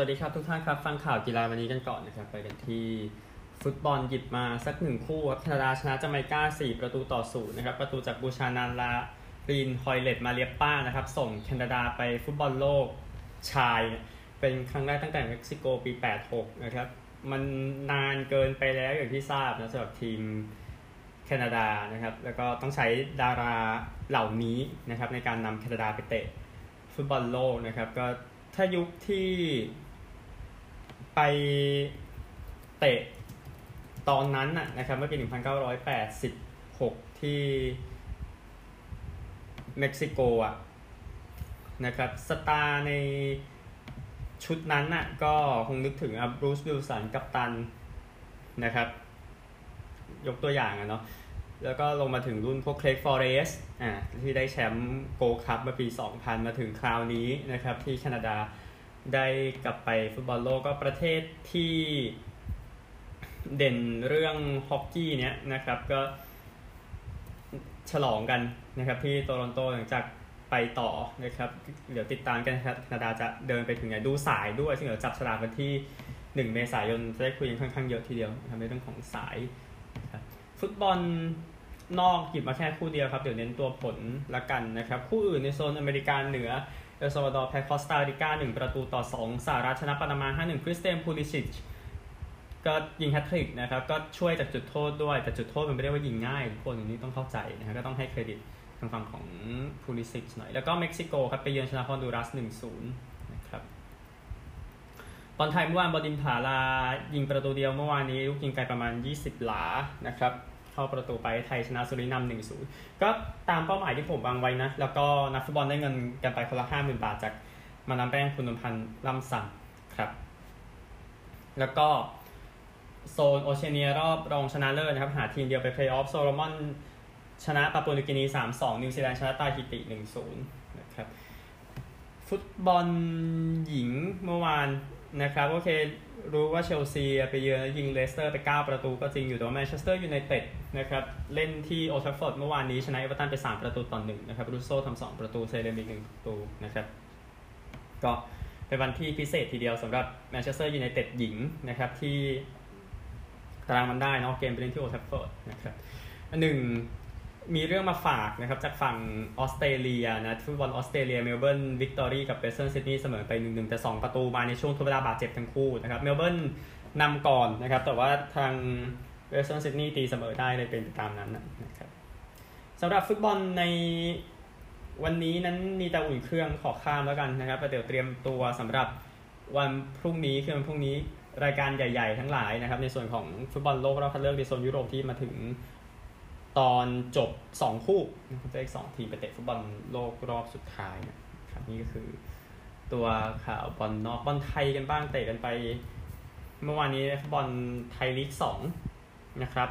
วัสดีครับทุกท่านครับ ฟังข่าวกีฬาวันนี้กันก่อนนะครับ ไปกันที่ฟุตบอลหยิบมาสักหนึ่งคู่ครับแคนาดาชนะจาไมกา 4 ประตูต่อศูนย์นะครับ ประตูจากบูชานันลารีนฮอยเลตมาเรียป้านะครับ ส่งแคนาดาไปฟุตบอลโลกชาย เป็นครั้งแรกตั้งแต่เม็กซิโกปี 86 นะครับ มันนานเกินไปแล้วอย่างที่ทราบนะสำหรับทีมแคนาดานะครับ แล้วก็ต้องใช้ดาราเหล่านี้นะครับในการนำแคนาดาไปเตะฟุตบอลโลกนะครับก็ถ้ายุคที่ เตะตอนนั้นนะครับเมื่อปี 1986 ที่เม็กซิโกอะนะครับสตาร์ในชุดนั้นน่ะก็คงนึกถึงอบรูซวิลสันกัปตันนะครับ ยกตัวอย่างอะเนาะแล้วก็ลงมาถึงรุ่นพวกเคร็กฟอร์เรสต์อ่าที่ได้แชมป์โกลคัพเมื่อปี 2000 มาถึงคราวนี้นะครับที่แคนาดา ได้กลับไปฟุตบอลโลกก็ประเทศที่เด่นเรื่องฮอกกี้เนี้ยนะครับก็ฉลองกันนะครับที่โตลอนโตหลังจากไปต่อนะครับ เดี๋ยวติดตามกันครับแคนาดาจะเดินไปถึงไหนดูสายด้วย ซึ่งเดี๋ยวจับฉลากกันที่ 1 เมษายนจะได้คุยกันค่อนข้างเยอะทีเดียวทำในเรื่องของสายครับฟุตบอลนอกหยิบมาแค่คู่เดียวครับ เดี๋ยวเน้นตัวผลละกันนะครับ คู่อื่นในโซนอเมริกาเหนือ เอลซาวาดอร์แพ้คอสตาริกา 1 ประตูต่อ 2สหรัฐชนะปานามา 5-1 คริสเตียนพูลิซิชก็ยิงแฮตทริกนะครับ ก็ช่วยจากจุดโทษด้วย แต่จุดโทษมันไม่ได้ว่ายิงง่ายทุกคนนี้ต้องเข้าใจนะครับก็ต้องให้เครดิตทางฝั่งของพูลิซิชหน่อย แล้วก็เม็กซิโกครับไปเยือนชนะฮอนดูรัส 1-0 นะครับบอลไทยเมื่อวานบอดินผาลายิงประตูเดียวเมื่อวานนี้ลูกยิงไกลประมาณ 20 หลานะครับ เข้าประตูไปไทยชนะซูรินามหนึ่งศูนย์ก็ตามเป้าหมายที่ผมวางไว้นะ แล้วก็นักฟุตบอลได้เงินกันไปคนละห้าหมื่นบาทจากมาดามแป้งคุณนวลพรรณล่ำซำครับ แล้วก็โซนโอเชียเนียรอบรองชนะเลิศนะครับ หาทีมเดียวไปเพลย์ออฟโซโลมอนชนะปาปัวนิวกินีสามสองนิวซีแลนด์ชนะตาฮิติหนึ่งศูนย์นะครับ ฟุตบอลหญิงเมื่อวานนะครับ โอเค รู้ว่าเชลซีไปเยือนยิงเลสเตอร์ไป 9 ประตูก็จริงอยู่แต่ว่าแมนเชสเตอร์ยูไนเต็ดนะครับเล่นที่โอลด์แทฟฟอร์ดเมื่อวานนี้ชนะเอเวอร์ตันไป 3 ประตูต่อหนึ่งนะครับรูโซ่ทำสองประตูเซเลมอีกหนึ่งประตูนะครับก็เป็นวันที่พิเศษทีเดียวสำหรับแมนเชสเตอร์ยูไนเต็ดหญิงนะครับที่ตารางมันได้เนาะเกมไปเล่นที่โอลด์แทฟฟอร์ดนะครับหนึ่ง มีเรื่องมาฝากนะครับจากฝั่งออสเตรเลียนะฟุตบอลออสเตรเลียเมลเบิร์นวิกตอรี่กับเวสเทิร์นซิดนีย์เสมอไป1งแต่ 2 ประตูมาในช่วงทดเวลาบาดเจ็บทั้งคู่นะครับเมลเบิร์นนำก่อนนะครับแต่ว่าทางเวสเทิร์นซิดนีย์ตีเสมอได้เลยเป็นไปตามนั้นนะครับสำหรับฟุตบอลในวันนี้นั้นมีแต่อุ่นเครื่องขอข้ามแล้วกันนะครับเดี๋ยวเตรียมตัวสำหรับวันพรุ่งนี้คือวันพรุ่งนี้รายการใหญ่ ๆ ทั้งหลายนะครับในส่วนของฟุตบอลโลกรอบคัดเลือกในโซนยุโรปที่มาถึง ตอนจบ 2 คู่นะครับจะอีกสองทีมไปเตะฟุตบอลโลกรอบสุดท้ายนะครับนี่ก็คือตัวข่าวบอลนอกบอลไทยกันบ้างเตะกันไป เมื่อวานนี้ฟุตบอลไทยลีกสองนะครับ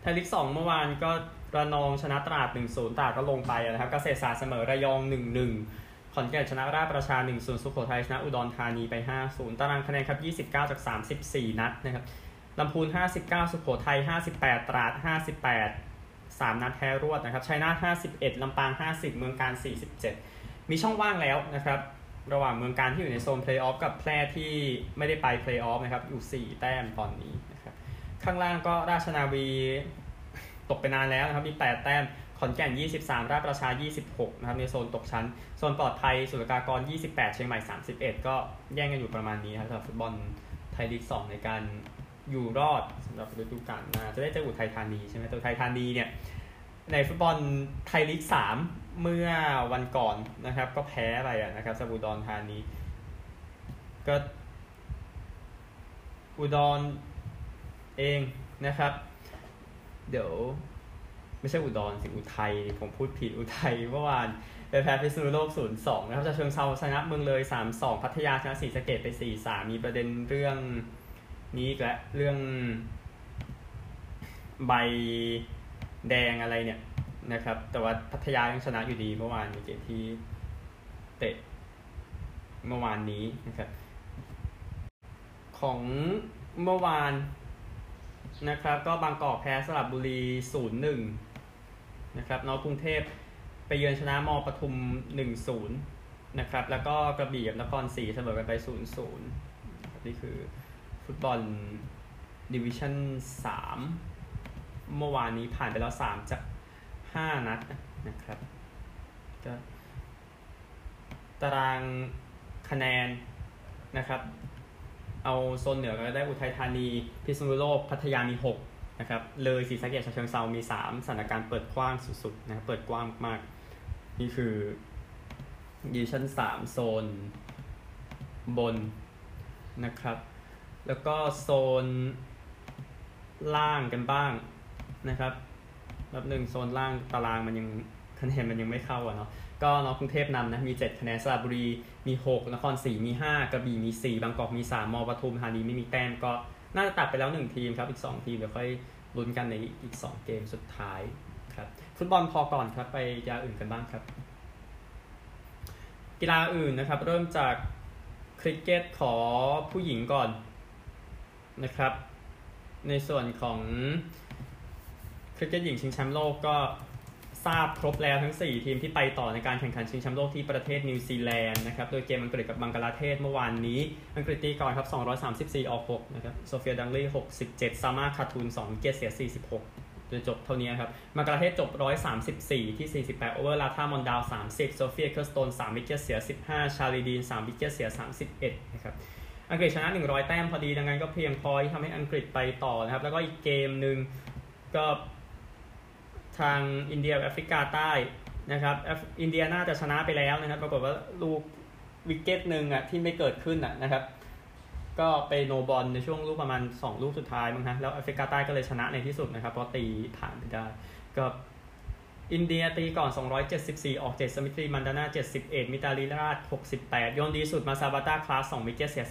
ไทยลีกสองเมื่อวานก็ระนองชนะตราด 1-0 ตราดก็ลงไปนะครับ เกษตรศาสตร์เสมอระยอง 1-1 ขอนแก่นชนะราชประชา 1-0 สุโขทัยชนะอุดรธานีไป 5-0 ตารางคะแนนครับ 29 จาก 34 นัดนะครับ ลำพูน 59 สุโขทัย 58 ตราด 58 3 นัดแพ้รวดนะครับชัยนาท51 ลำปาง 50 เมืองกาญจน์ 47 มีช่องว่างแล้วนะครับ ระหว่างเมืองกาญจน์ที่อยู่ในโซนเพลย์ออฟกับแพร่ที่ไม่ได้ไปเพลย์ออฟนะครับ อยู่ 4 แต้มตอนนี้นะครับ ข้างล่างก็ราชนาวีตกไปนานแล้วนะครับ มี 8 แต้ม ขอนแก่น 23 ราชประชา 26 นะครับ ในโซนตกชั้น โซนปลอดภัย สุรกากร 28 เชียงใหม่ 31 ก็แย่งกันอยู่ประมาณนี้ครับสำหรับฟุตบอลไทยลีก 2 ในการ อยู่รอดสำหรับฤดูกาลหน้าจะได้เจออุทัยธานีใช่ไหมตัวไทยธานีเนี่ยในฟุตบอลไทยลีกสามเมื่อวันก่อนนะครับ ก็แพ้อะไปนะครับสบูดอนธานีก็อุดรเองนะครับ เดี๋ยวไม่ใช่อุดรสิอุทัยผมพูดผิดอุทัยเมื่อวานไปแพ้พิษณุโลก 0-2 นะครับจะเชิงเซาชนะเมืองเลย 3-2 พัทยาชนะศรีสะเกดไป 4-3 มีประเด็นเรื่อง นี้และเรื่องใบแดงอะไรเนี่ยนะครับ แต่ว่าพัทยายังชนะอยู่ดีเมื่อวานในเกมที่เตะเมื่อวานนี้นะครับ ของเมื่อวานนะครับ ก็บางกอกแพ้สลับบุรีศูนย์หนึ่งนะครับนอกรุงเทพไปเยือนชนะมอปทุมหนึ่งศูนย์นะครับ แล้วก็กระบี่กับนครศรีเสมอกันไป0ูนย์ศูนย์นี่คือ ฟุตบอลดิวิชั่นสามเมื่อวานนี้ผ่านไปแล้วสามจากห้านัดนะครับก็ตารางคะแนนนะครับ เอาโซนเหนือก็ได้อุทัยธานี พิษณุโลก พัทยามี6นะครับ เลยศรีสะเกษฉะเชิงเซามี 3สถานการณ์เปิดกว้างสุดๆนะเปิดกว้างมากนี่คือดิวิชั่น3 โซนบนนะครับ แล้วก็โซนล่างกันบ้างนะครับรับหนึ่งโซนล่างตารางมันยังคะแนนมันยังไม่เข้าอะเนาะก็นอกรุงเทพนำนะมี 7 คะแนนสระบุรีมี 6 นครศรีมี 5 กระบี่มี 4 บางกอกมี 3 มปทุมธานีไม่มีแต้มก็น่าจะตัดไปแล้ว 1 ทีมครับอีก 2 ทีมเดี๋ยวค่อยลุ้นกันในอีก 2 เกมสุดท้ายครับฟุตบอลพอก่อนครับไปกีฬาอื่นกันบ้างครับ กีฬาอื่นนะครับ เริ่มจากคริกเก็ตขอผู้หญิงก่อน นะครับ ในส่วนของคริกเก็ตหญิงชิงแชมป์โลกก็ทราบครบแล้วทั้ง 4 ทีมที่ไปต่อในการแข่งขันชิงแชมป์โลกที่ประเทศนิวซีแลนด์นะครับโดยเกมอังกฤษกับบังกลาเทศเมื่อวานนี้ อังกฤษตีก่อนครับ 234 ออก 6 นะครับ โซเฟียดังก์ลีย์ 67 ซัลมาคาตุน 2 wicket เสีย 46จนจบเท่านี้ครับบังกลาเทศจบ 134 ที่ 48 over ลาตามอนดัล 30 โซฟีเอกเคิลสโตน 3 wicket เสีย 15 ชาลีดีน 3 wicket เสีย 31 นะครับ อังกฤษชนะ 100 แต้มพอดีดังนั้นก็เพียงพอที่ทำให้อังกฤษไปต่อนะครับ แล้วก็อีกเกมหนึ่งก็ทางอินเดียแอฟริกาใต้นะครับอินเดียน่าจะชนะไปแล้วนะครับ ปรากฏว่าลูก wicket หนึ่งอะที่ไม่เกิดขึ้นอะนะครับ ก็ไป no ball ในช่วงลูกประมาณ 2 ลูกสุดท้ายมั้งฮะแล้วแอฟริกาใต้ก็เลยชนะในที่สุดนะครับเพราะตีผ่านไปได้ก็ อินเดียตีก่อน 274 ออก 7 สมริตีมันดานา 71 มิตาลีราช 68 โยนดีสุดมาซาบาตาคลาส 2 wicket เสีย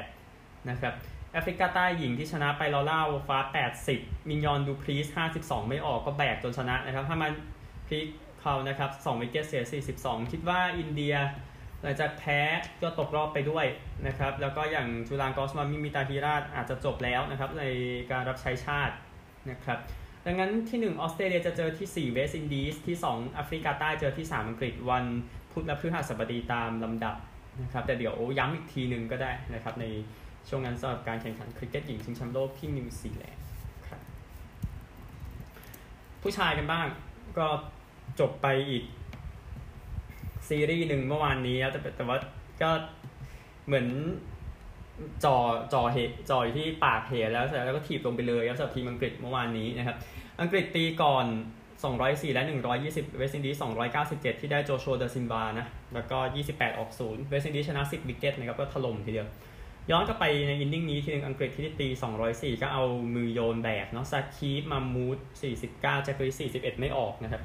38 นะครับแอฟริกาใต้หญิงที่ชนะไปลอร่าวูลวาร์ด 80 มิยองดูพรีซ 52 ไม่ออกก็แบกจนชนะนะครับถ้ามันพลิกเขานะครับ 2 wicket เสีย 42 คิดว่าอินเดียหลังจากแพ้ก็ตกรอบไปด้วยนะครับ แล้วก็อย่างจูลานกอสวามีมิตาลีราชอาจจะจบแล้วนะครับในการรับใช้ชาตินะครับ ดังนั้นที่ 1 ออสเตรเลียจะเจอที่ 4 เวสต์อินดีสที่ 2 แอฟริกาใต้เจอที่ 3 อังกฤษวันพุธและพฤหัสบดีตามลำดับนะครับแต่เดี๋ยวย้ำอีกทีหนึ่งก็ได้นะครับในช่วงนั้นสำหรับการแข่งขันคริกเก็ตหญิงชิงแชมป์โลกที่นิวซีแลนด์ครับผู้ชายกันบ้างก็จบไปอีกซีรีส์หนึ่งเมื่อวานนี้แต่แต่ว่าก็เหมือน จ่อจ่อเหวจ่ออยู่ที่ปากเหวแล้วแล้วก็ถีบลงไปเลยครับสำหรับทีมอังกฤษเมื่อวานนี้นะครับ อังกฤษตีก่อน 204 และ 120 เวสต์อินดีส297 ที่ได้โจชัวดาซิลวานะ แล้วก็ 28 ออก 0 เวสต์อินดีชนะ 10 wicket นะครับ ก็ถล่มทีเดียว ย้อนกลับไปใน inning นี้ทีนึงอังกฤษที่ตี 204 ก็เอามือโยนแบกเนาะซาคิบมามูด49แจ็คลีช41 ไม่ออกนะครับ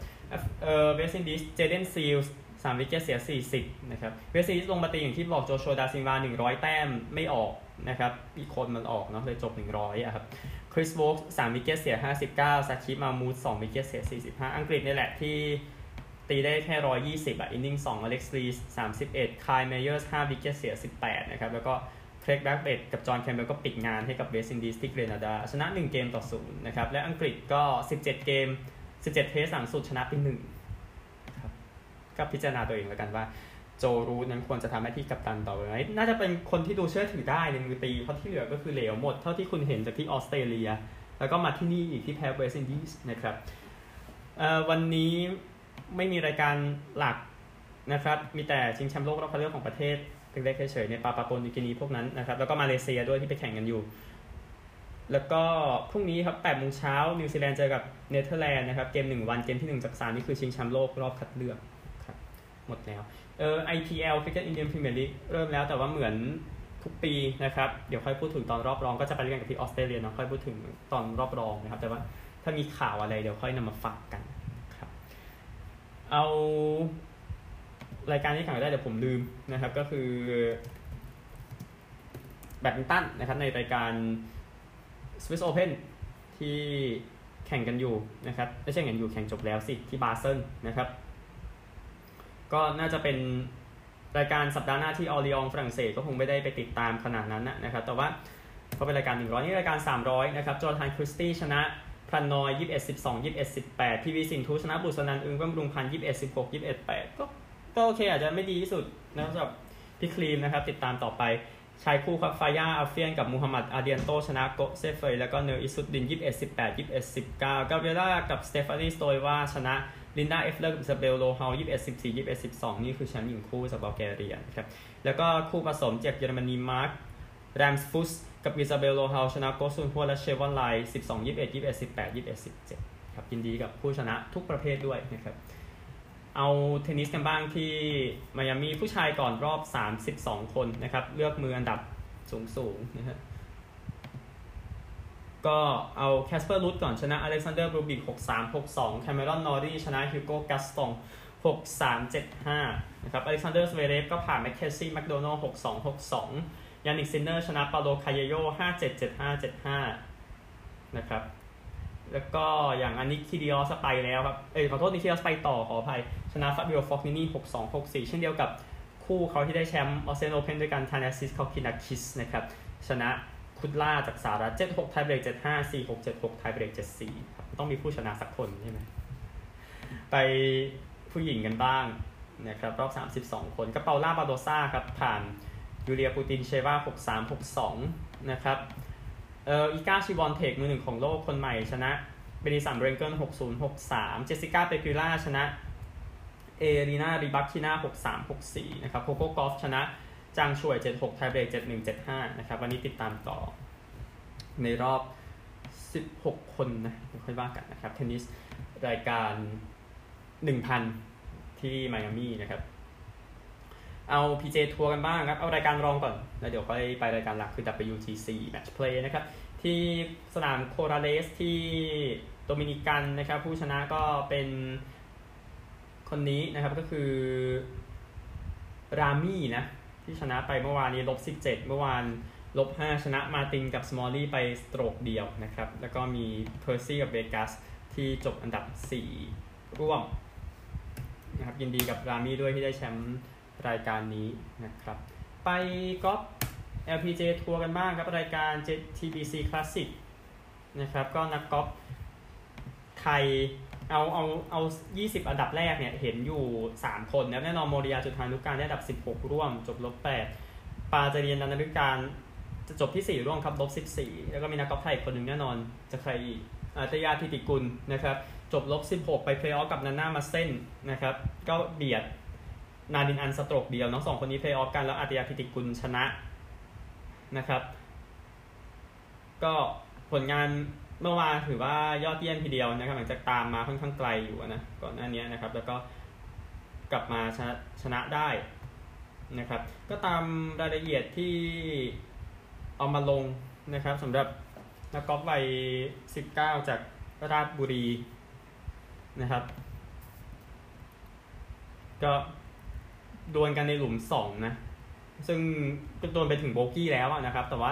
เออเวสต์อินดีสเจเดนซีลส สาม wicket เสีย 40 นะครับ เวสต์อินดีสลงมาตีอย่างที่บอกโจชัวดาซิลวา 100 แต้มไม่ออกนะครับอีกคนมันออกเนาะเลยจบ 100อะครับ คริสโวกส์สาม wicket เสีย 59 ซาคิบมามูด2 wicket เสีย 45 อังกฤษนี่แหละที่ตีได้แค่ 120 อะ inning 2อเล็กซ์ลีส31 คายเมเยอร์ส5 wicket เสีย 18 นะครับ แล้วก็เครกแบรธเวตกับจอห์นแคมเบลก็ปิดงานให้กับเวสต์อินดีสที่เกรนาดา ชนะ 1 เกมต่อศูนย์นะครับ และอังกฤษก็ 17 เกม 17 test หลังสุดชนะไปหนึ่งครับ ก็พิจารณาตัวเองแล้วกันว่าโจรูทนั้นควรจะทำหน้าที่กัปตันต่อไหมน่าจะเป็นคนที่ดูเชื่อถือได้ในมือตีเพราะที่เหลือก็คือเหลวหมดเท่าที่คุณเห็นจากที่ออสเตรเลีย แล้วก็มาที่นี่อีกที่แพ้เวสต์อินดีสนะครับวันนี้ไม่มีรายการหลักนะครับ มีแต่ชิงแชมป์โลกรอบคัดเลือกของประเทศเล็กๆเฉยๆในปาปัวนิวกินีพวกนั้นนะครับ แล้วก็มาเลเซียด้วยที่ไปแข่งกันอยู่ แล้วก็พรุ่งนี้ครับ8โมงเช้านิวซีแลนด์เจอกับเนเธอร์แลนด์นะครับ เกม 1 วัน เกมที่ 1 จาก3นี่คือชิงแชมป์โลกรอบคัดเลือก หมดแล้วเออ IPL Cricket Indian Premier League เริ่มแล้วแต่ว่าเหมือนทุกปีนะครับ เดี๋ยวค่อยพูดถึงตอนรอบรองก็จะไปเรียนกับที่ออสเตรเลียเนาะค่อยพูดถึงตอนรอบรองนะครับ แต่ว่าถ้ามีข่าวอะไรเดี๋ยวค่อยนำมาฝากกันครับ เอารายการที่แข่งได้เดี๋ยวผมลืมนะครับ ก็คือแบดมินตันนะครับในรายการ Swiss Open ที่แข่งกันอยู่นะครับไม่ใช่แข่งอยู่แข่งจบแล้วสิที่บาเซนนะครับ ก็น่าจะเป็นรายการสัปดาห์หน้าที่ออริองฝรั่งเศสก็คงไม่ได้ไปติดตามขนาดนั้นนะครับ แต่ว่าเขาเป็นรายการ 100 นี่รายการ 300 นะครับ จอร์แดนคริสตี้ชนะพรันนอย21 12 21 18พีวีสินทูชนะบุษนันอึ้งบำรุงพันธ์21 16 21 8ก็ก็ก็โอเคอาจจะไม่ดีที่สุดนะสำหรับพี่ครีมนะครับ ติดตามต่อไปชายคู่ครับฟาจาร์อัลเฟียนกับมูฮัมหมัดอาร์เดียนโตชนะโกเซเฟยแล้วก็นูร์อิซซุดดิน21 18 21 19กาเบรียลากับสเตฟานีสโตเอวาชนะ ลินดาเอฟเลอร์กับอิซาเบลโลฮาว21 14 21 12นี่คือแชมป์หญิงคู่จากบัลแกเรียนะครับแล้วก็คู่ผสมจากเยอรมนีมาร์คลัมส์ฟุสกับอิซาเบลโลฮาวชนะโกซุนฮัวและเชวอนไล12 21 21 18 21 17ครับยินดีกับผู้ชนะทุกประเภทด้วยนะครับเอาเทนนิสกันบ้างที่มายามีผู้ชายก่อนรอบ 32 คนนะครับ เลือกมืออันดับสูงสูงนะฮะ ก็เอาแคสเปอร์รูดก่อนชนะอเล็กซานเดอร์บูบลิก6-3 6-2แคมเมรอนนอรีชนะฮิวโก้กัสตง6-3 7-5นะครับอเล็กซานเดอร์สเวเรฟก็ผ่านแมคเคซี่แมคโดนัล6-2 6-2ยานิกซินเนอร์ชนะปาโบลการ์เรโญ5-7 7-5 7-5นะครับแล้วก็อย่างอันนี้คีริออสไปแล้วครับ เอ้ยขอโทษนิคคีริออสไปต่อขออภัย ชนะฟาบิโอฟอกนินี่6-2 6-4เช่นเดียวกับคู่เขาที่ได้แชมป์ออสเตรเลียโอเพนด้วยกันทานาซิสคอคคินาคิสนะครับ ชนะ คุดล่าจากสหรัฐ7-6 tiebreak 7-5 4-6 7-6 tiebreak 7-4ครับต้องมีผู้ชนะสักคนใช่ไหมไปผู้หญิงกันบ้างนะครับรอบ 32 คนก็เปาล่าบาโดซ่าครับ ผ่านยูเลียปูตินเซวา6-3 6-2 นะครับเอ่ออีกาชิวอนเทคมือหนึ่งของโลกคนใหม่ชนะแมดิสันเบรนเกิล6-0 6-3 เจสสิก้าเปกิล่าชนะ เอเลนาริบาคิน่า6-3 6-4 นะครับโคโก้กอฟฟ์ชนะ จางฉ่วย 76 tiebreak 71 75 นะครับ วันนี้ติดตามต่อ ในรอบ 16 คนนะค่อยว่ากันนะครับ เทนนิสรายการ 1,000 ที่ไมอามี่นะครับ เอา PJ ทัวร์กันบ้างครับ เอารายการรองก่อน แล้วเดี๋ยวค่อยไปรายการหลักคือ WGC Match Play นะครับ ที่สนามโคราเลสที่โดมินิกันนะครับ ผู้ชนะก็เป็นคนนี้นะครับก็คือรามี่นะ ที่ชนะไปเมื่อวานนี้ลบ17 เมื่อวานลบ5ชนะมาตินกับสมอลลี่ไป stroke เดียวนะครับ แล้วก็มีเพอร์ซี่กับเบกัสที่จบอันดับ 4 ร่วมนะครับยินดีกับรามี่ด้วยที่ได้แชมป์รายการนี้นะครับ ไปกอล์ฟ LPG ทัวร์กันบ้างครับ รายการ TBC Classic นะครับ ก็นักกอล์ฟไทย เอาเอาเอา20อันดับแรกเนี่ยเห็นอยู่3คนนะแน่นอนโมริยาจุธานุการได้อันดับ16ร่วม จบลบ8ปาจเรียนนันทการจะจบที่4ร่วมครับลบ14แล้วก็มีนักกอล์ฟไทยคนหนึ่งแน่นอนจะใครอีกอาฒยาฐิติกุลนะครับจบลบ16ไปเพลย์ออฟกับนาน่ามาเส้นนะครับก็เบียดนารินอัน stroke เดียวน้องสองคนนี้เพลย์ออฟกันแล้วอาฒยาฐิติกุลชนะนะครับ ก็ผลงาน เมื่อวานถือว่ายอดเยี่ยมทีเดียวนะครับ หลังจากตามมาค่อนข้างไกลอยู่นะก่อนหน้านี้นะครับ แล้วก็กลับมาชนะชนะได้นะครับ ก็ตามรายละเอียดที่เอามาลงนะครับสำหรับนักกอล์ฟวัย 19 จากราชบุรีนะครับ ก็ดวลกันในหลุม 2 นะ ซึ่งก็โดนไปถึงโบกี้แล้วนะครับ แต่ว่า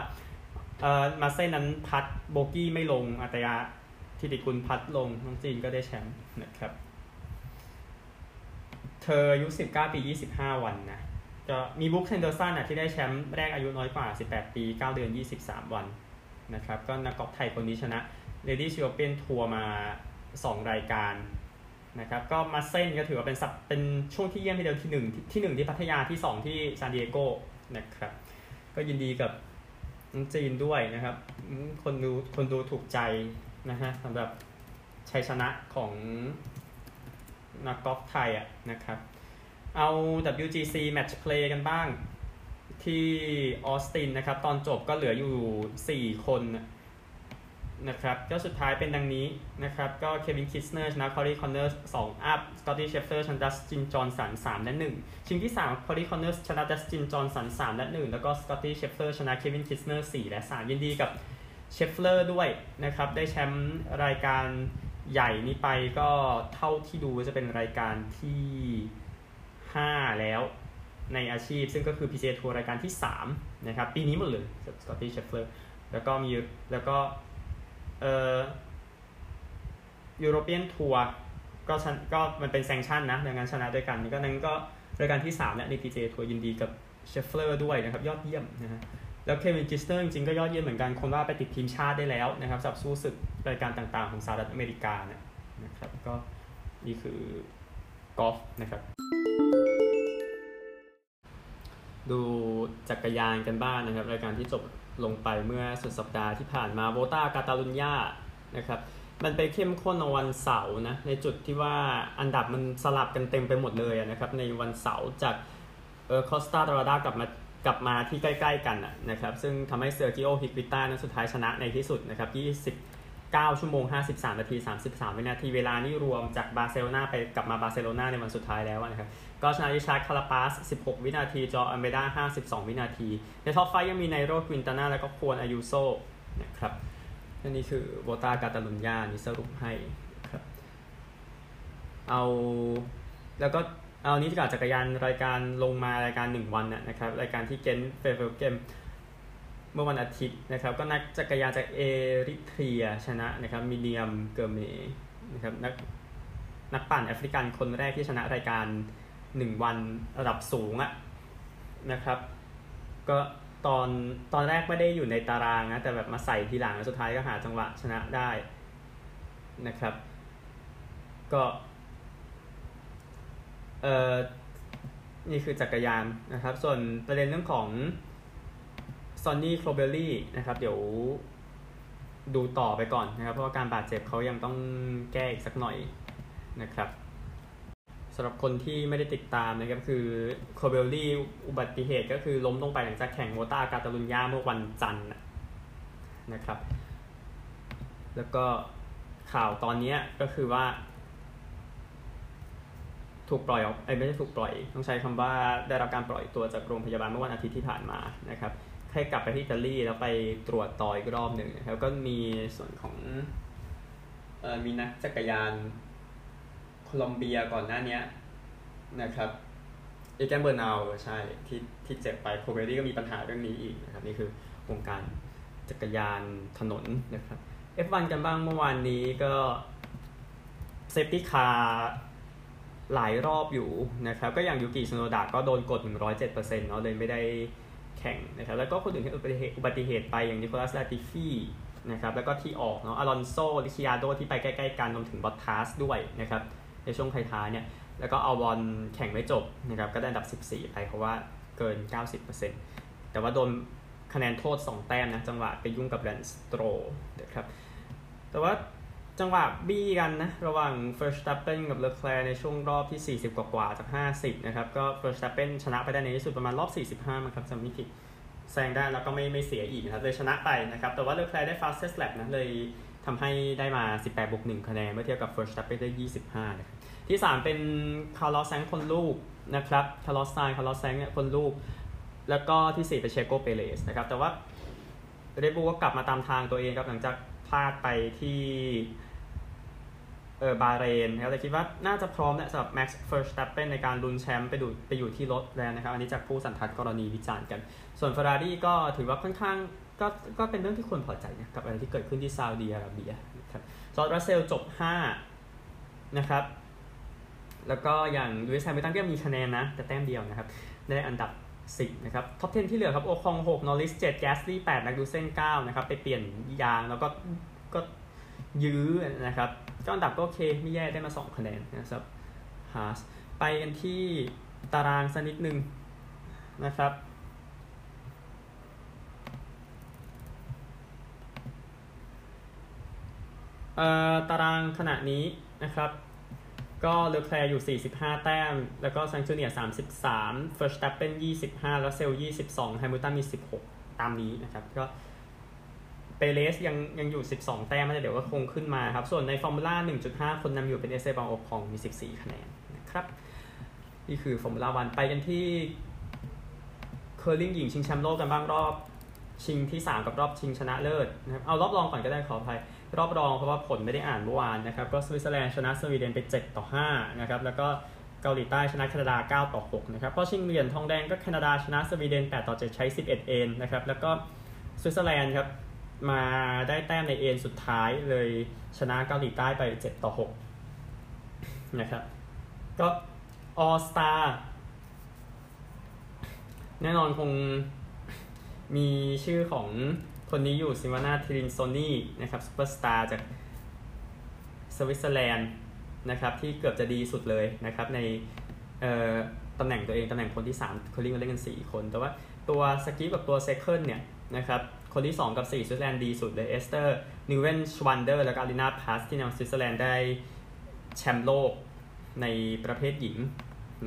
เอ่อมาเส้นนั้นพัดโบกี้ไม่ลงอัตยาทิติกุลพัดลงน้องจีนก็ได้แชมป์นะครับ เธออายุ19 ปี 25 วันนะก็มีบรู๊กเฮนเดอร์สันอะที่ได้แชมป์แรกอายุน้อยกว่า 18 ปี 9 เดือน 23 วันนะครับก็นักกอล์ฟไทยคนนี้ชนะ Lady c h a m p i o n ทัวร์มา 2 รายการนะครับก็มาเส้นก็ถือว่าเป็นสัปเป็นช่วงที่เยี่ยมทีเดียวที่1ที่1ที่พัทยาที่ 2 ที่ซานดิเอโกนะครับก็ยินดีกับ จีนด้วยนะครับ คนดูคนดูถูกใจนะฮะสำหรับชัยชนะของนักกอล์ฟไทยอะนะครับ เอา WGC Match Play กันบ้างที่ออสตินนะครับ ตอนจบก็เหลืออยู่ 4 คน นะครับก็สุดท้ายเป็นดังนี้นะครับก็เควินคิสเนอร์ชนะคอรีคอนเนอร์สอง up สกอตตี้เชฟเฟลอร์ชนะดัสตินจอห์นสันสามและหนึ่งชิงที่สามคอรีคอนเนอร์ชนะดัสตินจอห์นสันสามและหนึ่งแล้วก็สกอตตี้เชฟเฟลอร์ชนะเควินคิสเนอร์สี่และสามยินดีกับเชฟเฟลอร์ด้วยนะครับได้แชมป์รายการใหญ่นี้ไปก็เท่าที่ดูจะเป็นรายการที่ 5 แล้วในอาชีพ ซึ่งก็คือ PGA ทัวร์รายการที่ 3 นะครับ ปีนี้หมดเลยสกอตตี้เชฟเฟลอร์แล้วก็มีแล้วก็ เอ่อยูโรเปียนทัวร์ก็ชนก็มันเป็น sanction นะดังนั้นชนะด้วยกันก็นั้นก็รายการที่3และใน PGA ทัวร์ยินดีกับเชฟเฟลอร์ด้วยนะครับ ยอดเยี่ยมนะฮะแล้วเควินคิสเนอร์จริงๆก็ยอดเยี่ยมเหมือนกันคงว่าไปติดทีมชาติได้แล้วนะครับสำหรับสู้ศึกรายการต่างๆของสหรัฐอเมริกาเนี่ยนะครับก็นี่คือกอล์ฟนะครับ ดูจักรยานกันบ้างนนะครับ รายการที่จบ ลงไปเมื่อสุดสัปดาห์ที่ผ่านมาโวลตากาตาลุญญานะครับมันไปเข้มข้นในวันเสาร์นะในจุดที่ว่าอันดับมันสลับกันเต็มไปหมดเลยนะครับในวันเสาร์จากเออคอสตาดราดากลับมากลับมาที่ใกล้ ๆ กันนะครับซึ่งทำให้เซอร์กิโอฮิกวิต้านั้นสุดท้ายชนะในที่สุดนะครับ 9 ชั่วโมง 53 นาที 33 วินาที เวลานี่รวมจากบาร์เซโลนาไปกลับมาบาร์เซโลนาในวันสุดท้ายแล้วนะครับ ก็ชนะริชาร์ดคาราปาส 16 วินาที จัวอัลเมด้า 52 วินาที ใน top five ยังมีไนโรควินตาน่าแล้วก็ฆวนอายูโซนะครับนี่คือโวลตากาตาลุญญานี่สรุปให้ครับ เอาแล้วก็เอานี้จากจักรยานรายการลงมารายการ 1 วันนะครับรายการที่เกนท์เวเวลเกม เมื่อวันอาทิตย์นะครับ ก็นักจักรยานจากเอริเทรียชนะนะครับบิเนียมเกอร์เมนะครับนักนักปั่นแอฟริกันคนแรกที่ชนะรายการ 1 วันระดับสูงอะนะครับ ก็ตอนตอนแรกไม่ได้อยู่ในตารางนะแต่แบบมาใส่ทีหลังแล้วสุดท้ายก็หาจังหวะชนะได้นะครับ ก็เอ่อนี่คือจักรยานนะครับ ส่วนประเด็นเรื่องของ อนนี่โครเบลลี่นะครับ เดี๋ยวดูต่อไปก่อนนะครับ เพราะว่าการบาดเจ็บเขายังต้องแก้อีกสักหน่อยนะครับสำหรับคนที่ไม่ได้ติดตามนะครับคือโคเบลลี่อุบัติเหตุก็คือล้มลงไปหลังจากแข่งโมตากาตาลุญญาเมื่อวันจันทร์นะครับ แล้วก็ข่าวตอนนี้ก็คือว่า ถูกปล่อยออกไอ้ไม่ใช่ถูกปล่อย ต้องใช้คำว่าได้รับการปล่อยตัวจากโรงพยาบาลเมื่อวันอาทิตย์ที่ผ่านมานะครับ ให้กลับไปที่อิตาลีแล้วไปตรวจต่ออีกรอบหนึ่งนะครับก็มีส่วนของเออมีนักจักรยานโคลอมเบียก่อนหน้านี้นะครับเอแกนเบอร์นาลใช่ที่ที่เจ็บไปโคลเบรลลี่ก็มีปัญหาเรื่องนี้อีกนะครับนี่คือวงการจักรยานถนนนะครับ F1 กันบ้างเมื่อวานนี้ก็ safety car หลายรอบอยู่นะครับ ก็อย่างยูกิสึโนดะก็โดนกด 107%เนาะเลยไม่ได้ แข่งนะครับ แล้วก็คนอื่นที่อุบัติเหตุอุบัติเหตุไปอย่างนิโคลัสลาติฟี่นะครับ แล้วก็ที่ออกเนาะ อลอนโซ ลิคิอาโดที่ไปใกล้ๆกันรวมถึงบอตทัสด้วยนะครับ ในช่วงท้ายๆเนี่ย แล้วก็เอาบอลแข่งไม่จบนะครับ ก็ได้อันดับ 14 ไปเพราะว่าเกิน 90%แต่ว่าโดนคะแนนโทษ 2 แต้มนะ จังหวะไปยุ่งกับแลนสโตรนะครับ แต่ว่า จังหวะบี้กันนะ ระหว่าง Verstappen กับ Leclerc ในช่วงรอบที่ 40 กว่าๆจาก 50 นะครับ ก็ Verstappen ชนะไปได้ในที่สุดประมาณรอบ 45มันครับจำไม่ผิดแซงได้แล้วก็ไม่ไม่เสียอีกนะครับเลยชนะไปนะครับ แต่ว่า Leclerc ได้ fastest lap นะเลยทำให้ได้มา 18บวก1คะแนนเมื่อเทียบกับ Verstappen ได้ 25 นะครับ ที่ 3 เป็นคาร์ลอสไซนซ์คนลูกนะครับคาร์ลอสไซนซ์คาร์ลอสไซนซ์เนี่ยคนลูก แล้วก็ที่ 4 เป็นเชโกเปเรสนะครับแต่ว่า Red Bull ก็กลับมาตามทางตัวเองครับหลังจากพลาดไปที่ เออบาห์เรนนะครับแต่คิดว่าน่าจะพร้อมแล้วสำหรับแม็กซ์เวอร์สแตปเปนในการลุ้นแชมป์ไปดูไปอยู่ที่รถแล้วนะครับ อันนี้จากผู้สันทัดกรณีวิจารณ์กัน ส่วนเฟอร์รารี่ก็ถือว่าค่อนข้างก็ก็เป็นเรื่องที่ควรพอใจนะกับอะไรที่เกิดขึ้นที่ซาอุดีอาระเบียนะครับจอร์ดรัสเซลจบ 5 นะครับ แล้วก็อย่างลูอิสแฮมิลตันก็มีคะแนนนะ แต่แต้มเดียวนะครับ ได้อันดับ 10 นะครับ top 10 ที่เหลือครับ โอคอง 6 นอริส 7 แกสลี่ 8 แม็กนุสเซน 9 นะครับ ไปเปลี่ยนยางแล้วก็ก็ ยื้อนะครับก็อันดับก็โอเคไม่แย่ได้มา 2 คะแนนนะครับฮาสไปกันที่ตารางสักนิดหนึ่งนะครับตารางขณะนี้นะครับ ก็เลอแคลร์อยู่ 45 แต้ม แล้วก็ซายน์จูเนียร์ 33เวอร์สแตปเพน 25 รัสเซล22แฮมิลตันมี 16 ตามนี้นะครับ ก็ เปเรสยังยังอยู่ 12 แต้มเดี๋ยวก็คงขึ้นมาครับ ส่วนในฟอร์มูล่า 1.5 คนนำอยู่เป็นเอสเตบันโอคองมี 14 คะแนนนะครับ นี่คือฟอร์มูล่าวันไปกันที่เคอร์ลิงหญิงชิงแชมป์โลกกันบ้างรอบชิงที่ 3 กับรอบชิงชนะเลิศนะครับเอารอบรองก่อนก็ได้ขออภัยรอบรองเพราะว่าผลไม่ได้อ่านเมื่อวานนะครับก็สวิตเซอร์แลนด์ชนะสวีเดนไป 7 ต่อ 5 นะครับ แล้วก็เกาหลีใต้ชนะแคนาดา 9 ต่อ 6 นะครับก็ชิงเหรียญทองแดงก็แคนาดาชนะสวีเดน 8 ต่อ 7 ใช้ 11 end นะครับแล้วก็สวิตเซอร์แลนด์ครับ มาได้แต้มใน end สุดท้ายเลยชนะเกาหลีใต้ไป 7 ต่อ 6 นะครับ ก็ all-star แน่นอนคงมีชื่อของคนนี้อยู่ซิลวานาทิรินโซนี่นะครับซูเปอร์สตาร์จากสวิตเซอร์แลนด์นะครับที่เกือบจะดีสุดเลยนะครับในตำแหน่งตัวเองตำแหน่งคนที่3เขาเล่นกันเล่นกัน 4 คน แต่ว่าตัว skip กับตัว second เนี่ยนะครับ คนที่ 2 กับ 4 สวิตเซอร์แลนด์ดีสุดเลยเอสเธอร์นอยเอนชวันเดอร์แล้วก็อลินาแพตซ์ที่นำสวิตเซอร์แลนด์ได้แชมป์โลกในประเภทหญิง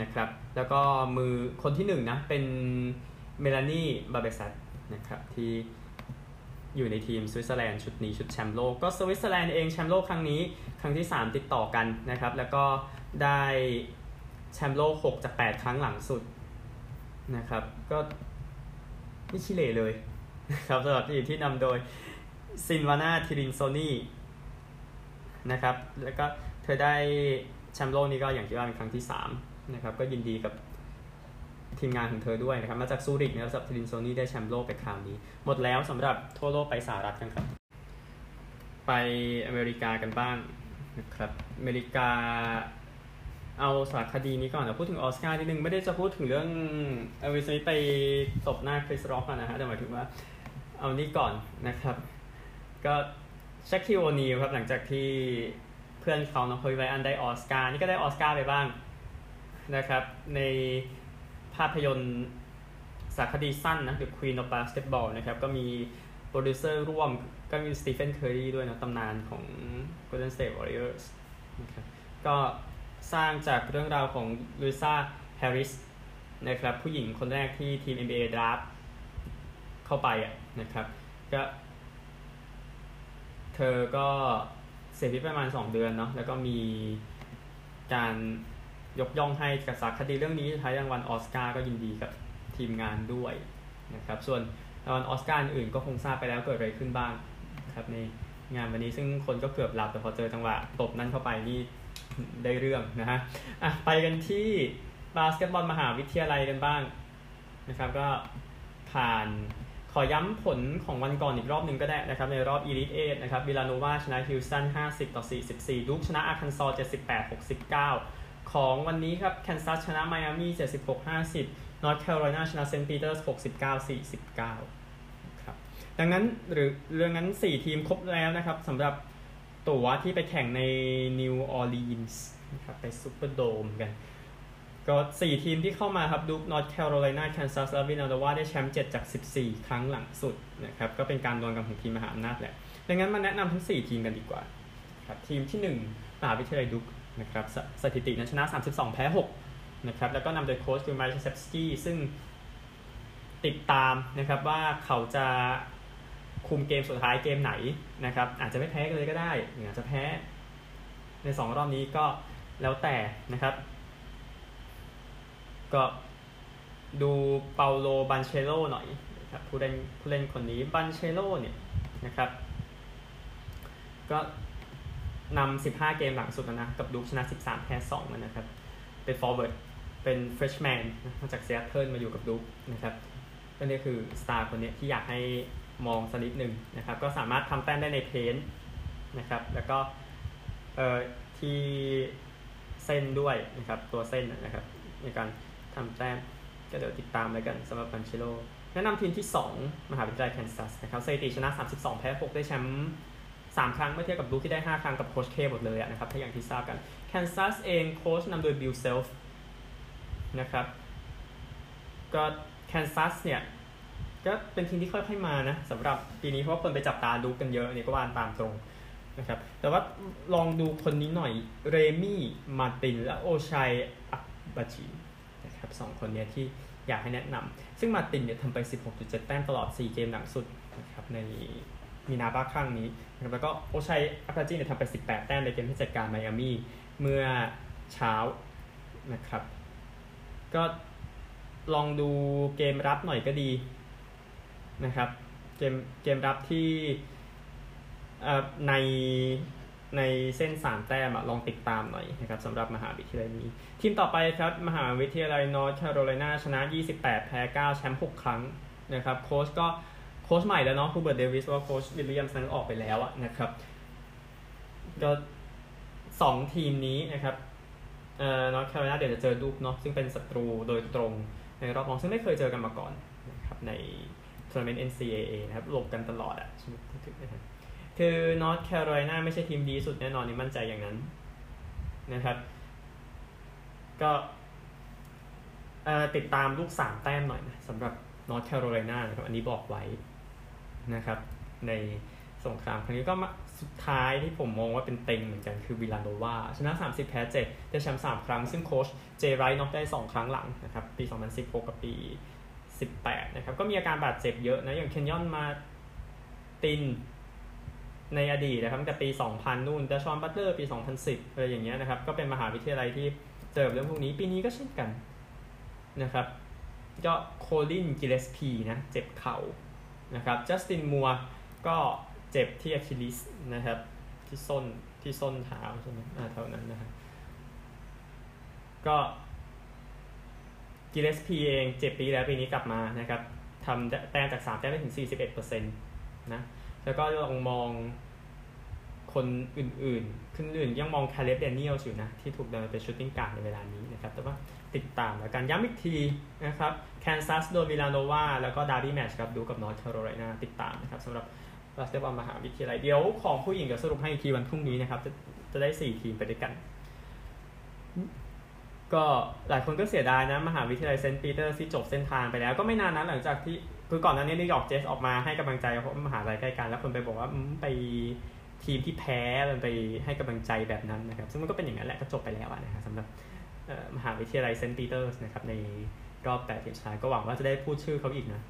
นะครับ แล้วก็มือคนที่1นะเป็นเมลานีบาร์เบซัตนะครับที่อยู่ในทีมสวิตเซอร์แลนด์ชุดนี้ชุดแชมป์โลกก็สวิตเซอร์แลนด์เองแชมป์โลกครั้งนี้ครั้งที่ 3 ติดต่อกันนะครับ แล้วก็ได้แชมป์โลก 6 จาก 8 ครั้งหลังสุดนะครับ ก็ไม่ชิเลเลย ครับสำหรับทีมที่นำโดยซินวาน่าทิรินโซนี่นะครับ แล้วก็เธอได้แชมป์โลกนี้ก็อย่างที่ว่าเป็นครั้งที่3นะครับ ก็ยินดีกับทีมงานของเธอด้วยนะครับ มาจากซูริกนะครับสำหรับทิรินโซนี่ได้แชมป์โลกไปคราวนี้ หมดแล้วสำหรับทั่วโลกไปสหรัฐกันครับ ไปอเมริกากันบ้างนะครับ อเมริกาเอาสารคดีนี้ก่อนนะพูดถึงออสการ์นิดนึง ไม่ได้จะพูดถึงเรื่องวิลสมิธไปตบหน้าคริสร็อกนะฮะแต่หมายถึงว่า เอานี่ก่อนนะครับ ก็ชาคีลโอนีลครับหลังจากที่เพื่อนเขาน้องโคบีไบรอันได้ออสการ์นี่ก็ได้ออสการ์ไปบ้างนะครับในภาพยนตร์สารคดีสั้นนะ The Queen of Basketball นะครับก็มีโปรดิวเซอร์ร่วมก็มีสตีเฟนเคอร์รีด้วยนะตำนานของ Golden State Warriors นะครับก็สร้างจากเรื่องราวของลูเซียแฮร์ริสนะครับผู้หญิงคนแรกที่ทีม NBA draft เข้าไปอะ นะครับ ก็เธอก็เสียชีวิตประมาณ 2 เดือนเนาะแล้วก็มีการยกย่องให้กับสารคดีเรื่องนี้ท้ายรางวัลออสการ์ก็ยินดีกับทีมงานด้วยนะครับ ส่วนรางวัลออสการ์อื่นก็คงทราบไปแล้วเกิดอะไรขึ้นบ้างครับในงานวันนี้ซึ่งคนก็เกือบหลับแต่พอเจอจังหวะตบนั่นเข้าไปนี่ได้เรื่องนะฮะอะไปกันที่บาสเกตบอลมหาวิทยาลัยกันบ้างนะครับ ก็ผ่าน ขอย้ำผลของวันก่อนอีกรอบหนึ่งก็ได้นะครับ ในรอบ Elite 8นะครับวิลาโนวาชนะฮิลสัน 50 ต่อ 44ดุกชนะอาคันซอ78 69 ของวันนี้ครับแคนซัสชนะไมอามี่ 76 50นอร์ทแคโรไลนาชนะเซนต์ปีเตอร์ส69 49ครับดังนั้นหรือเรื่องนั้น 4 ทีมครบแล้วนะครับสำหรับตั๋วที่ไปแข่งในนิวออร์ลีนส์นะครับไปซูเปอร์โดมกัน ก็ 4 ทีมที่เข้ามาครับดุกนอร์ทแคโรไลนาแคนซัสและวิลลาโนวาได้แชมป์7จาก 14 ครั้งหลังสุดนะครับ ก็เป็นการดวลกันของทีมมหาอำนาจแหละ ดังนั้นมาแนะนำทั้ง 4 ทีมกันดีกว่าครับทีมที่ 1 มหาวิทยาลัยดุกนะครับสสถิตินั้นชนะ 32 แพ้ 6 นะครับ แล้วก็นำโดยโค้ชไมค์ชาเชฟสกี้ซึ่งติดตามนะครับว่าเขาจะคุมเกมสุดท้ายเกมไหนนะครับ อาจจะไม่แพ้เลยก็ได้หรืออาจจะแพ้ใน 2 รอบนี้ก็แล้วแต่นะครับ ก็ดูเปาโลบันเชโลหน่อยนะครับผู้เล่นผู้เล่นคนนี้บันเชโลเนี่ยนะครับ ก็นำ15 เกมหลังสุดนะ กับดุกชนะ 13 แพ้2นะครับ เป็น forward เป็น freshman มาจากเซียเทิลมาอยู่กับดุกนะครับก็นี่คือสตาร์คนนี้ที่อยากให้มองสักนิดหนึ่งนะครับ ก็สามารถทำแต้มได้ใน paint นะครับ แล้วก็เอ่อที่เส้นด้วยนะครับ ตัวเส้นนะครับในการทำแต้มก็เดี๋ยวติดตามแล้วกันสำหรับบันเชโลแนะนำทีมที่ 2 มหาวิทยาลัยแคนซัสนะครับสถิติชนะ 32 แพ้ 6 ได้แชมป์3 ครั้งเมื่อเทียบกับดุกที่ได้ 5 ครั้งกับโค้ชเคหมดเลยนะครับ ถ้าอย่างที่ทราบกันแคนซัสเองโค้ชนำโดยบิลเซลฟ์นะครับก็แคนซัสเนี่ยก็เป็นทีมที่ค่อยๆมานะสำหรับปีนี้เพราะว่าคนไปจับตาดุกกันเยอะนี่ก็ว่ากันตามตรงนะครับแต่ว่าลองดูคนนี้หน่อยเรมี่มาตินและโอชัยอักบาจิ นะครับสองคนนี้ที่อยากให้แนะนำซึ่งมาตินเนี่ยทำไป 16.7 แต้มตลอด 4 เกมหลังสุดนะครับในมีนาบ้าข้างนี้นะครับแล้วก็โอชัยอัคาจิเนี่ยทำไป 18 แต้มในเกมที่จัดการไมอามี่เมื่อเช้านะครับ ก็ลองดูเกมรับหน่อยก็ดีนะครับ เกมเกมรับที่ใน ในเส้น3แต้มลองติดตามหน่อยนะครับสำหรับมหาวิทยาลัยนี้ ทีมต่อไปครับมหาวิทยาลัยนอร์ทแคโรไลนาชนะ 28 แพ้ 9 แชมป์ 6 ครั้งนะครับโค้ชก็โค้ชใหม่แล้วเนาะฮูเบิร์ตเดวิสว่าโค้ชวิลเลียมสันออกไปแล้วนะครับก็สองทีมนี้นะครับเอ่อนอร์ทแคโรไลนาเดี๋ยวจะเจอดูกเนาะซึ่งเป็นศัตรูโดยตรงในรอบรองซึ่งไม่เคยเจอกันมาก่อนนะครับในทัวร์นาเมนต์ NCAA นะครับหลบกันตลอดอะใช่ไหมถึงนะ คือนอร์ทแคโรไลนาไม่ใช่ทีมดีสุดแน่นอนนี่มั่นใจอย่างนั้นนะครับ ก็ติดตามลูกสามแต้มหน่อยนะสำหรับนอร์ทแคโรไลนานะครับ อันนี้บอกไว้นะครับ ในสงครามครั้งนี้ก็สุดท้ายที่ผมมองว่าเป็นเต็งเหมือนกันคือวิลาโนวาชนะ 30 แพ้ 7 ได้แชมป์3ครั้ง ซึ่งโค้ชเจย์ไรต์เนาะได้ 2 ครั้งหลังนะครับ ปี 2016 กับปี 18 นะครับ ก็มีอาการบาดเจ็บเยอะนะ อย่างเคนยอนมาติน ในอดีตนะครับตั้งแต่ปี 2000 นู่นเดชอนบัตเลอร์ปี 2010 อะไรอย่างเงี้ยนะครับ ก็เป็นมหาวิทยาลัยที่เจอเรื่องพวกนี้ ปีนี้ก็เช่นกันนะครับก็โคลินกิลเลสพีนะ เจ็บเข่านะครับจัสตินมัวร์ก็เจ็บที่ Achillesนะครับ ที่ส้นที่ส้นเท้าใช่ไหมอ่าเท่านั้นนะครับก็กิลเลสพีเองเจ็บปีแล้วปีนี้กลับมานะครับทำแต้มจากสามแต้มได้ถึงสี่สิบเอ็ดเปอร์เซ็นต์นะ แล้วก็ลองมองคนอื่นๆ ขึ้นอื่นยังมองคาเลบแดเนียลส์อยู่นะ ที่ถูกเดินเป็น shooting guard ในเวลานี้นะครับ แต่ว่าติดตามแล้วกันย้ำอีกทีนะครับแคนซัสชนวิลาโนวาแล้วก็ derby match ครับดุ๊กกับนอร์ทแคโรไลนาติดตามนะครับสำหรับบาสเกตบอลมหาวิทยาลัยเดี๋ยวของผู้หญิงเดี๋ยวสรุปให้อีกทีวันพรุ่งนี้นะครับ จะจะได้สี่ทีมไปด้วยกัน ก็หลายคนก็เสียดายนะ มหาวิทยาลัยเซนต์ปีเตอร์ที่จบเส้นทางไปแล้ว ก็ไม่นานนะหลังจากที่ คือก่อนหน้านี้นิวยอร์กเจ็ตส์ออกมาให้กำลังใจเพราะมหาลัยใกล้กัน แล้วคนไปบอกว่าไปทีมที่แพ้มันไปให้กำลังใจแบบนั้นนะครับ ซึ่งมันก็เป็นอย่างนั้นแหละก็จบไปแล้วนะครับสำหรับมหาวิทยาลัยเซนต์ปีเตอร์สนะครับในรอบแปดทีมชายก็หวังว่าจะได้พูดชื่อเขาอีกนะ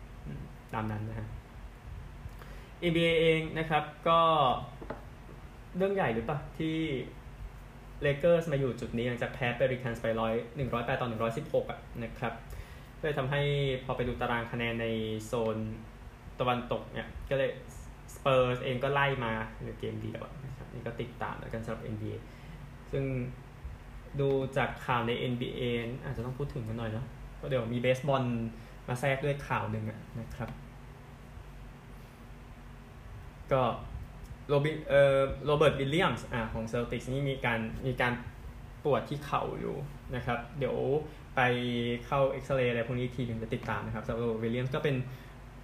ตามนั้นนะฮะ NBA เองนะครับก็เรื่องใหญ่หรือปะที่เลเกอร์สมาอยู่จุดนี้หลังจากแพ้เปริคันส์ไปร้อยหนึ่งร้อยแปดต่อหนึ่งร้อยสิบหกอะนะครับ เลยทำให้พอไปดูตารางคะแนนในโซนตะวันตกเนี่ยก็เลยสเปอร์สเองก็ไล่มาในเกมเดียวนะครับนี่ก็ติดตามแล้วกันสำหรับ NBA ซึ่งดูจากข่าวใน NBA อาจจะต้องพูดถึงกันหน่อยเนาะก็เดี๋ยวมีเบสบอลมาแทรกด้วยข่าวหนึ่งนะครับ ก็โรบิเอ่อโรเบิร์ตวิลเลียมส์อ่าของเซลติกส์นี่มีการมีการปวดที่เข่าอยู่นะครับ เดี๋ยว ไปเข้าเอ็กซเรย์อะไรพวกนี้ทีหนึ่งจะติดตามนะครับสำหรับวิลเลียมส์ก็เป็น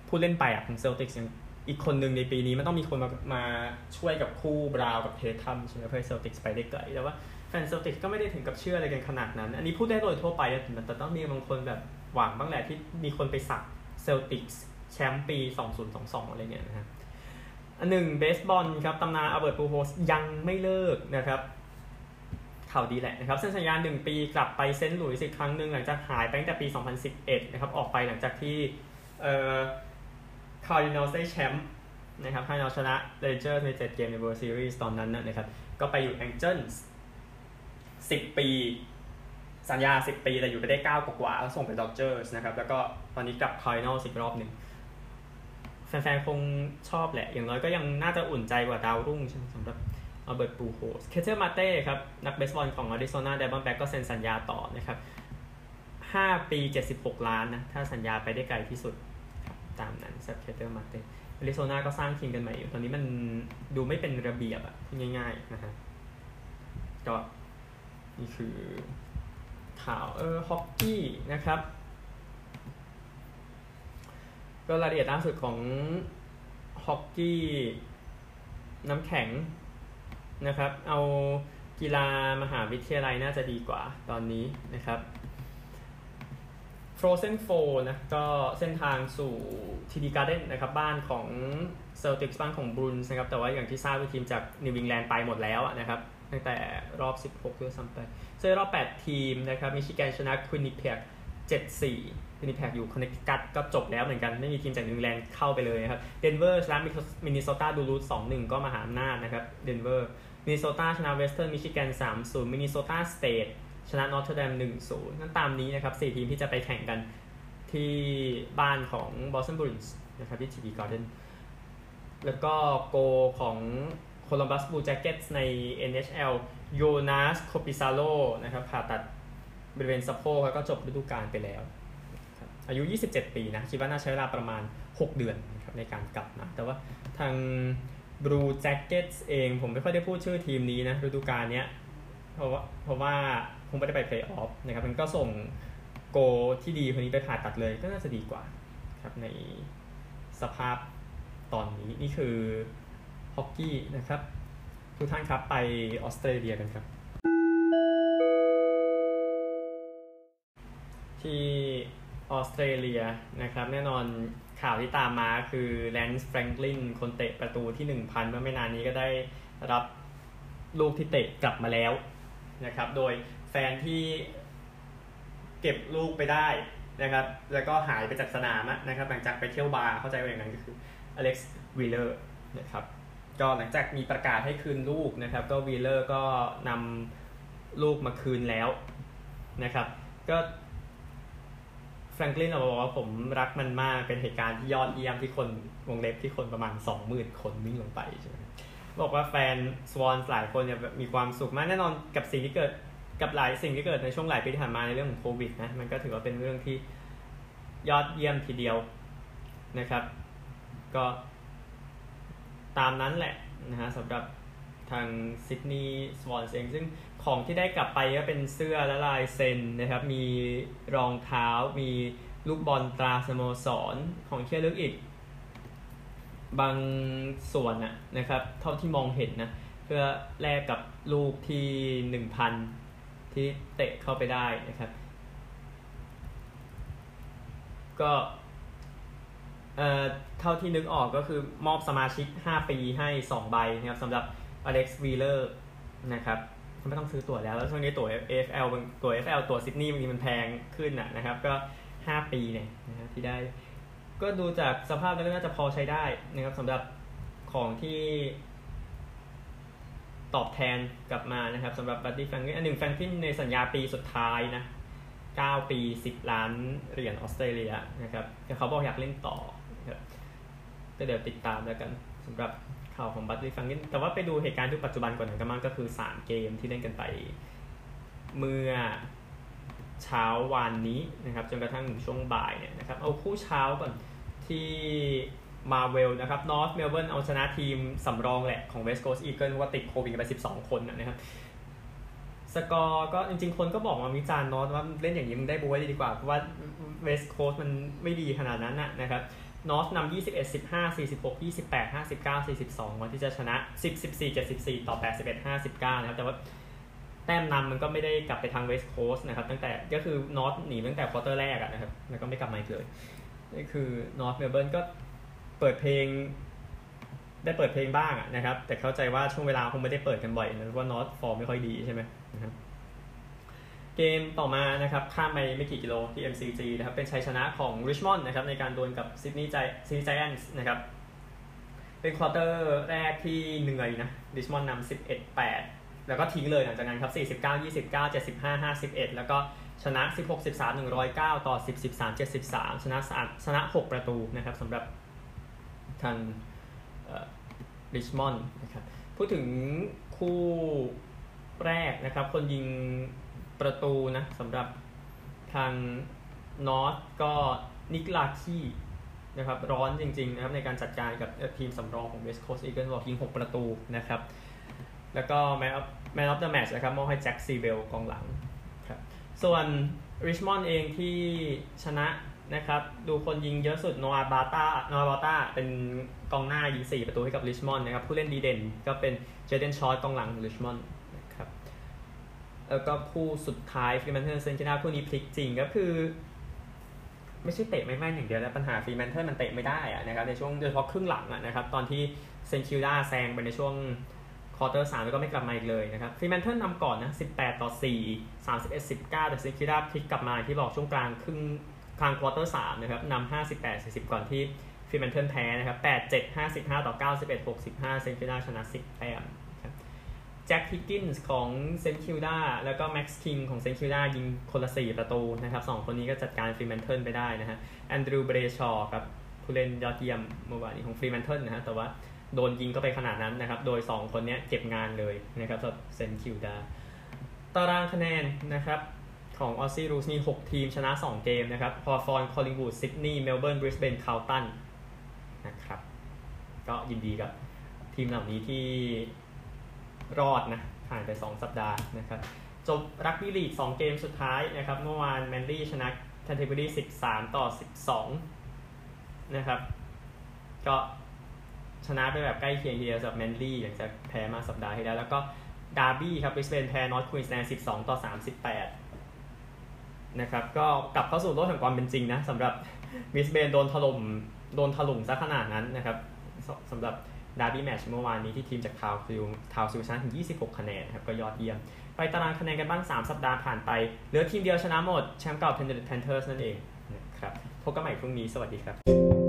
ผู้เล่นไปอะของเซลติกอย่างอีกคนหนึ่งในปีนี้มันต้องมีคนมามาช่วยกับคู่บราวน์กับเททัมใช่ไหมเพื่อเซลติกไปได้ไกลแต่ว่าแฟนเซลติกก็ไม่ได้ถึงกับเชื่ออะไรกันขนาดนั้น อันนี้พูดได้โดยทั่วไปแต่ต้องมีบางคนแบบหวังบ้างแหละที่มีคนไปสักเซลติกแชมป์ปี 2022 อะไรเงี้ยนะครับอันหนึ่งเบสบอลครับตำนานอเบิร์ตปูโฮสยังไม่เลิกนะครับ ข่าวดีแหละนะครับเซ็นสัญญาหนึ่งปีกลับไปเซนต์หลุยส์อีกครั้งหนึ่งหลังจากหายไปตั้งแต่ปี 2011 นะครับออกไปหลังจากที่เอ่อคาร์ดินัลได้แชมป์นะครับคาร์ดินัลชนะเรนเจอร์สในเจ็ดเกมใน World Series ตอนนั้นนะครับก็ไปอยู่แองเจิลส์สิบปี สัญญา 10 ปี แต่อยู่ไปได้ 9 กว่าแล้วส่งไปดอจเจอร์สนะครับแล้วก็ตอนนี้กลับคาร์ดินัลอีกรอบหนึ่งแฟนๆ คงชอบแหละ อย่างน้อยก็ยังน่าจะอุ่นใจกว่าดาวรุ่งใช่ไหมสำหรับ อัลเบิร์ตปูโฮส เคเทลมาร์เต้ครับ นักเบสบอลของอาริโซนาไดมอนด์แบ็กส์ก็เซ็นสัญญาต่อนะครับ 5 ปี 76 ล้านนะ ถ้าสัญญาไปได้ไกลที่สุด ตามนั้นสำหรับเคเทลมาร์เต้อาริโซนาก็สร้างทีมกันใหม่อยู่ ตอนนี้มันดูไม่เป็นระเบียบอะง่ายๆนะฮะ ก็นี่คือข่าวเออฮอกกี้นะครับ ก็รายละเอียดล่าสุดของฮอกกี้น้ำแข็ง นะครับ เอากีฬามหาวิทยาลัยน่าจะดีกว่าตอนนี้นะครับ Frozen 4นะก็เส้นทางสู่ทีดีการ์เดนนะครับบ้านของเซลติกส์บ้านของบรูอินส์นะครับแต่ว่าอย่างที่ทราบว่าทีมจากนิวอิงแลนด์ไปหมดแล้วนะครับตั้งแต่รอบ 16ด้วยซ้ำไปเซอรอบ 8 ทีมนะครับมิชิแกนชนะควินนิเพียก7-4ควินนิเพียกอยู่คอนเนคติคัตก็จบแล้วเหมือนกัน ไม่มีทีมจากนิวอิงแลนด์เข้าไปเลยนะครับเดนเวอร์ชนะมินนิโซตาดูลูทสองหนึ่งก็มหาอำนาจนะครับเดนเวอร์ มินนิโซตาชนะเวสเทิร์นมิชิแกนสามศูนย์มินนิโซตาสเตทชนะนอเทรอดามหนึ่งศูนย์นั่นตามนี้นะครับสี่ทีมที่จะไปแข่งกันที่บ้านของบอสตันบรูอินส์นะครับที่ทีดีการ์เดนแล้วก็โกล์ของโคลัมบัสบลูแจ็คเก็ตส์ใน NHL โยนาสคอร์ปิซาโลนะครับผ่าตัดบริเวณสะโพกแล้วก็จบฤดูกาลไปแล้ว อายุ 27 ปีนะ คิดว่าน่าใช้เวลาประมาณ 6 เดือนนะครับในการกลับมาแต่ว่าทาง Blue Jackets เองผมไม่ค่อยได้พูดชื่อทีมนี้นะฤดูกาลเนี้ยเพราะว่าเพราะว่าคงไม่ได้ไปเพลย์ออฟนะครับมันก็ส่งโกล์ที่ดีคนนี้ไปผ่าตัดเลยก็น่าจะดีกว่าครับในสภาพตอนนี้นี่คือฮอกกี้นะครับ ทุกท่านครับไปออสเตรเลียกันครับทที่ออสเตรเลียนะครับ แน่นอน ข่าวที่ตามมาคือแลนซ์แฟรงกลินคนเตะประตูที่ 1,000 เมื่อไม่นานนี้ก็ได้รับลูกที่เตะกลับมาแล้วนะครับ โดยแฟนที่เก็บลูกไปได้นะครับ แล้วก็หายไปจากสนามนะครับหลังจากไปเที่ยวบาร์เข้าใจว่าอย่างนั้นก็คืออเล็กซ์วีเลอร์นะครับก็หลังจากมีประกาศให้คืนลูกนะครับ ก็วีเลอร์ก็นำลูกมาคืนแล้วนะครับ ก็ แฟรงกลินบอกว่าผมรักมันมากเป็นเหตุการณ์ที่ยอดเยี่ยมที่คนวงเล็บที่คนประมาณสองหมื่นคนวิ่งลงไปใช่ไหมบอกว่าแฟนสวอนหลายคนเนี่ยมีความสุขมากแน่นอนกับสิ่งที่เกิดกับหลายสิ่งที่เกิดในช่วงหลายปีที่ผ่านมาในเรื่องของโควิดนะมันก็ถือว่าเป็นเรื่องที่ยอดเยี่ยมทีเดียวนะครับ ก็ตามนั้นแหละนะฮะสำหรับทางซิดนีย์สวอนเองซึ่ง ของที่ได้กลับไปก็เป็นเสื้อและลายเซ็นนะครับ มีรองเท้า มีลูกบอลตราสโมสรของเชื่อลึกอีก บางส่วนนะนะครับ เท่าที่มองเห็นนะ เพื่อแลกกับลูกที่หนึ่งพันที่เตะเข้าไปได้นะครับ ก็เอ่อเท่าที่นึกออกก็คือมอบสมาชิก 5 ปีให้ 2 ใบนะครับสำหรับอเล็กซ์วีเลอร์นะครับ ไม่ต้องซื้อตั๋วแล้ว แล้วช่วงนี้ตั๋ว AFL ตั๋ว AFL ตั๋วซิดนีย์บางทีมันแพงขึ้นนะครับ ก็ 5 ปีเนี่ยนะครับที่ได้ ก็ดูจากสภาพแล้วน่าจะพอใช้ได้นะครับสำหรับของที่ตอบแทนกลับมานะครับสำหรับบัตตี้แฟรงกินอันหนึ่งแฟรงกินในสัญญาปีสุดท้ายนะ 9 ปี 10 ล้านเหรียญออสเตรเลียนะครับแต่เขาบอกอยากเล่นต่อนะครับก็เดี๋ยวติดตามแล้วกันสำหรับ ข่าวของบัดดี้แฟรงคลินแต่ว่าไปดูเหตุการณ์ที่ปัจจุบันก่อนกันมากก็คือ3เกมที่เล่นกันไป เมื่อเช้าวานนี้นะครับจนกระทั่งช่วงบ่ายเนี่ยนะครับเอาคู่เช้าก่อนที่มาเวลนะครับนอร์ทเมลเบิร์นเอาชนะทีมสำรองแหละของเวสต์โคสต์อีเกิลว่าติดโควิดไป 12 คนนะครับสกอร์ก็จริงๆ คนก็บอกมาวิจารณ์นอร์ทว่าเล่นอย่างนี้มึงได้บ๊วยดีกว่า เพราะว่าเวสต์โคสต์มันไม่ดีขนาดนั้นนะครับ นอร์ทนำ21 15 46 28 59 42ก่อนที่จะชนะ 10 14 74 ต่อ 81 59 นะครับ แต่ว่าแต้มนำมันก็ไม่ได้กลับไปทางเวสต์โคสต์นะครับ ตั้งแต่ก็คือนอร์ทหนีตั้งแต่ควอเตอร์แรกนะครับ แล้วก็ไม่กลับมาอีกเลยนี่คือนอร์ทเมลเบิร์นก็เปิดเพลง ได้เปิดเพลงบ้างนะครับ แต่เข้าใจว่าช่วงเวลาคงไม่ได้เปิดกันบ่อยนะเพราะว่านอร์ทฟอร์มไม่ค่อยดีใช่ไหมนะครับ เกมต่อมานะครับข้ามไปไม่กี่กิโลที่ MCG นะครับเป็นชัยชนะของริชมอนด์นะครับในการดวลกับซิดนีย์ใจซิดนีย์ไจแอนส์นะครับเป็นควอเตอร์แรกที่เหนื่อยนะริชมอนด์นำ11 8แล้วก็ทิ้งเลยหลังจากนั้นครับ49 29 75 51แล้วก็ชนะ16 13 109ต่อ10 13 73ชนะชนะ6ประตูนะครับสำหรับทางริชมอนด์นะครับพูดถึงคู่แรกนะครับคนยิง ประตูนะสำหรับทางนอตก็นิกลาคีนะครับร้อนจริงๆนะครับในการจัดการกับทีมสำรองของ West Coast Eagles บอกยิง 6 ประตูนะครับ แล้วก็ Man of Man of the Match นะครับมอบให้แจ็คซีเบลกองหลังครับส่วนริชมอนด์เองที่ชนะนะครับดูคนยิงเยอะสุดโนอาบาตาโนอาบาตาเป็นกองหน้ายิง 4 ประตูให้กับริชมอนด์นะครับผู้เล่นดีเด่นก็เป็นเจเดนชอตกองหลังของริชมอนด์ แล้วก็คู่สุดท้ายฟรีแมนเทิลเซนต์คิลดาคู่นี้พลิกจริงก็คือ ไม่ใช่เตะไม่แม่นอย่างเดียวแล้วปัญหาฟรีแมนเทิลมันเตะไม่ได้อะนะครับในช่วงโดยเฉพาะครึ่งหลังอะนะครับตอนที่เซนต์คิลดาแซงไปในช่วงควอเตอร์สามแล้วก็ไม่กลับมาอีกเลยนะครับฟรีแมนเทิลนำก่อนนะ18ต่อ4 31 19แต่เซนต์คิลดาพลิกกลับมาที่บอกช่วงกลางครึ่งกลางควอเตอร์สามนะครับนำ58 40ก่อนที่ฟรีแมนเทิลแพ้นะครับ8 7 55ต่อ91 65เซนต์คิลดาชนะ10แต้ม แจ็คฮิกกินส์ของเซนต์คิลดาแล้วก็แม็กซ์คิงของเซนต์คิลดายิงคนละ 4 ประตูนะครับสองคนนี้ก็จัดการฟรีแมนเทิลไปได้นะฮะแอนดรูว์เบรชอร์ครับผู้เล่นยอดเยี่ยมเมื่อวานนี้ของฟรีแมนเทิลนะฮะแต่ว่าโดนยิงก็ไปขนาดนั้นนะครับ โดย 2 คนนี้เก็บงานเลยนะครับสำหรับเซนต์คิลดาตารางคะแนนนะครับของ Aussie Rules มี6 ทีมชนะ 2 เกมนะครับฮอว์ธอร์นคอลลิงวูดซิดนีย์เมลเบิร์นบริสเบนคาร์ลตันนะครับก็ยินดีกับทีมเหล่านี้ที่ รอดนะผ่านไป 2 สัปดาห์นะครับจบรักบี้ลีก 2 เกมสุดท้ายนะครับเมื่อวานแมนลี่ชนะแคนเทอร์เบอรี่13 ต่อ 12 นะครับ ก็ชนะไปแบบใกล้เคียงทีเดียวสำหรับแมนลี่หลังจากแพ้มาสัปดาห์ที่แล้ว แล้วก็ดาร์บี้ครับบริสเบนแพ้นอร์ทควีนส์แลนด์12 ต่อ 38 นะครับ ก็กลับเข้าสู่โลกแห่งความเป็นจริงนะสำหรับบริสเบนโดนถล่มโดนถล่มซะขนาดนั้นนะครับสำหรับ ดาร์บี้แมตช์เมื่อวานนี้ที่ทีมจากทาวน์สวิลล์ทาวน์สวิลล์ชนะถึง 26 คะแนนครับก็ยอดเยี่ยม ไปตารางคะแนนกันบ้าง 3 สัปดาห์ผ่านไป เหลือทีมเดียวชนะหมด แชมป์เก่า Penrith Panthers นั่นเองนะครับพบกันใหม่พรุ่งนี้ สวัสดีครับ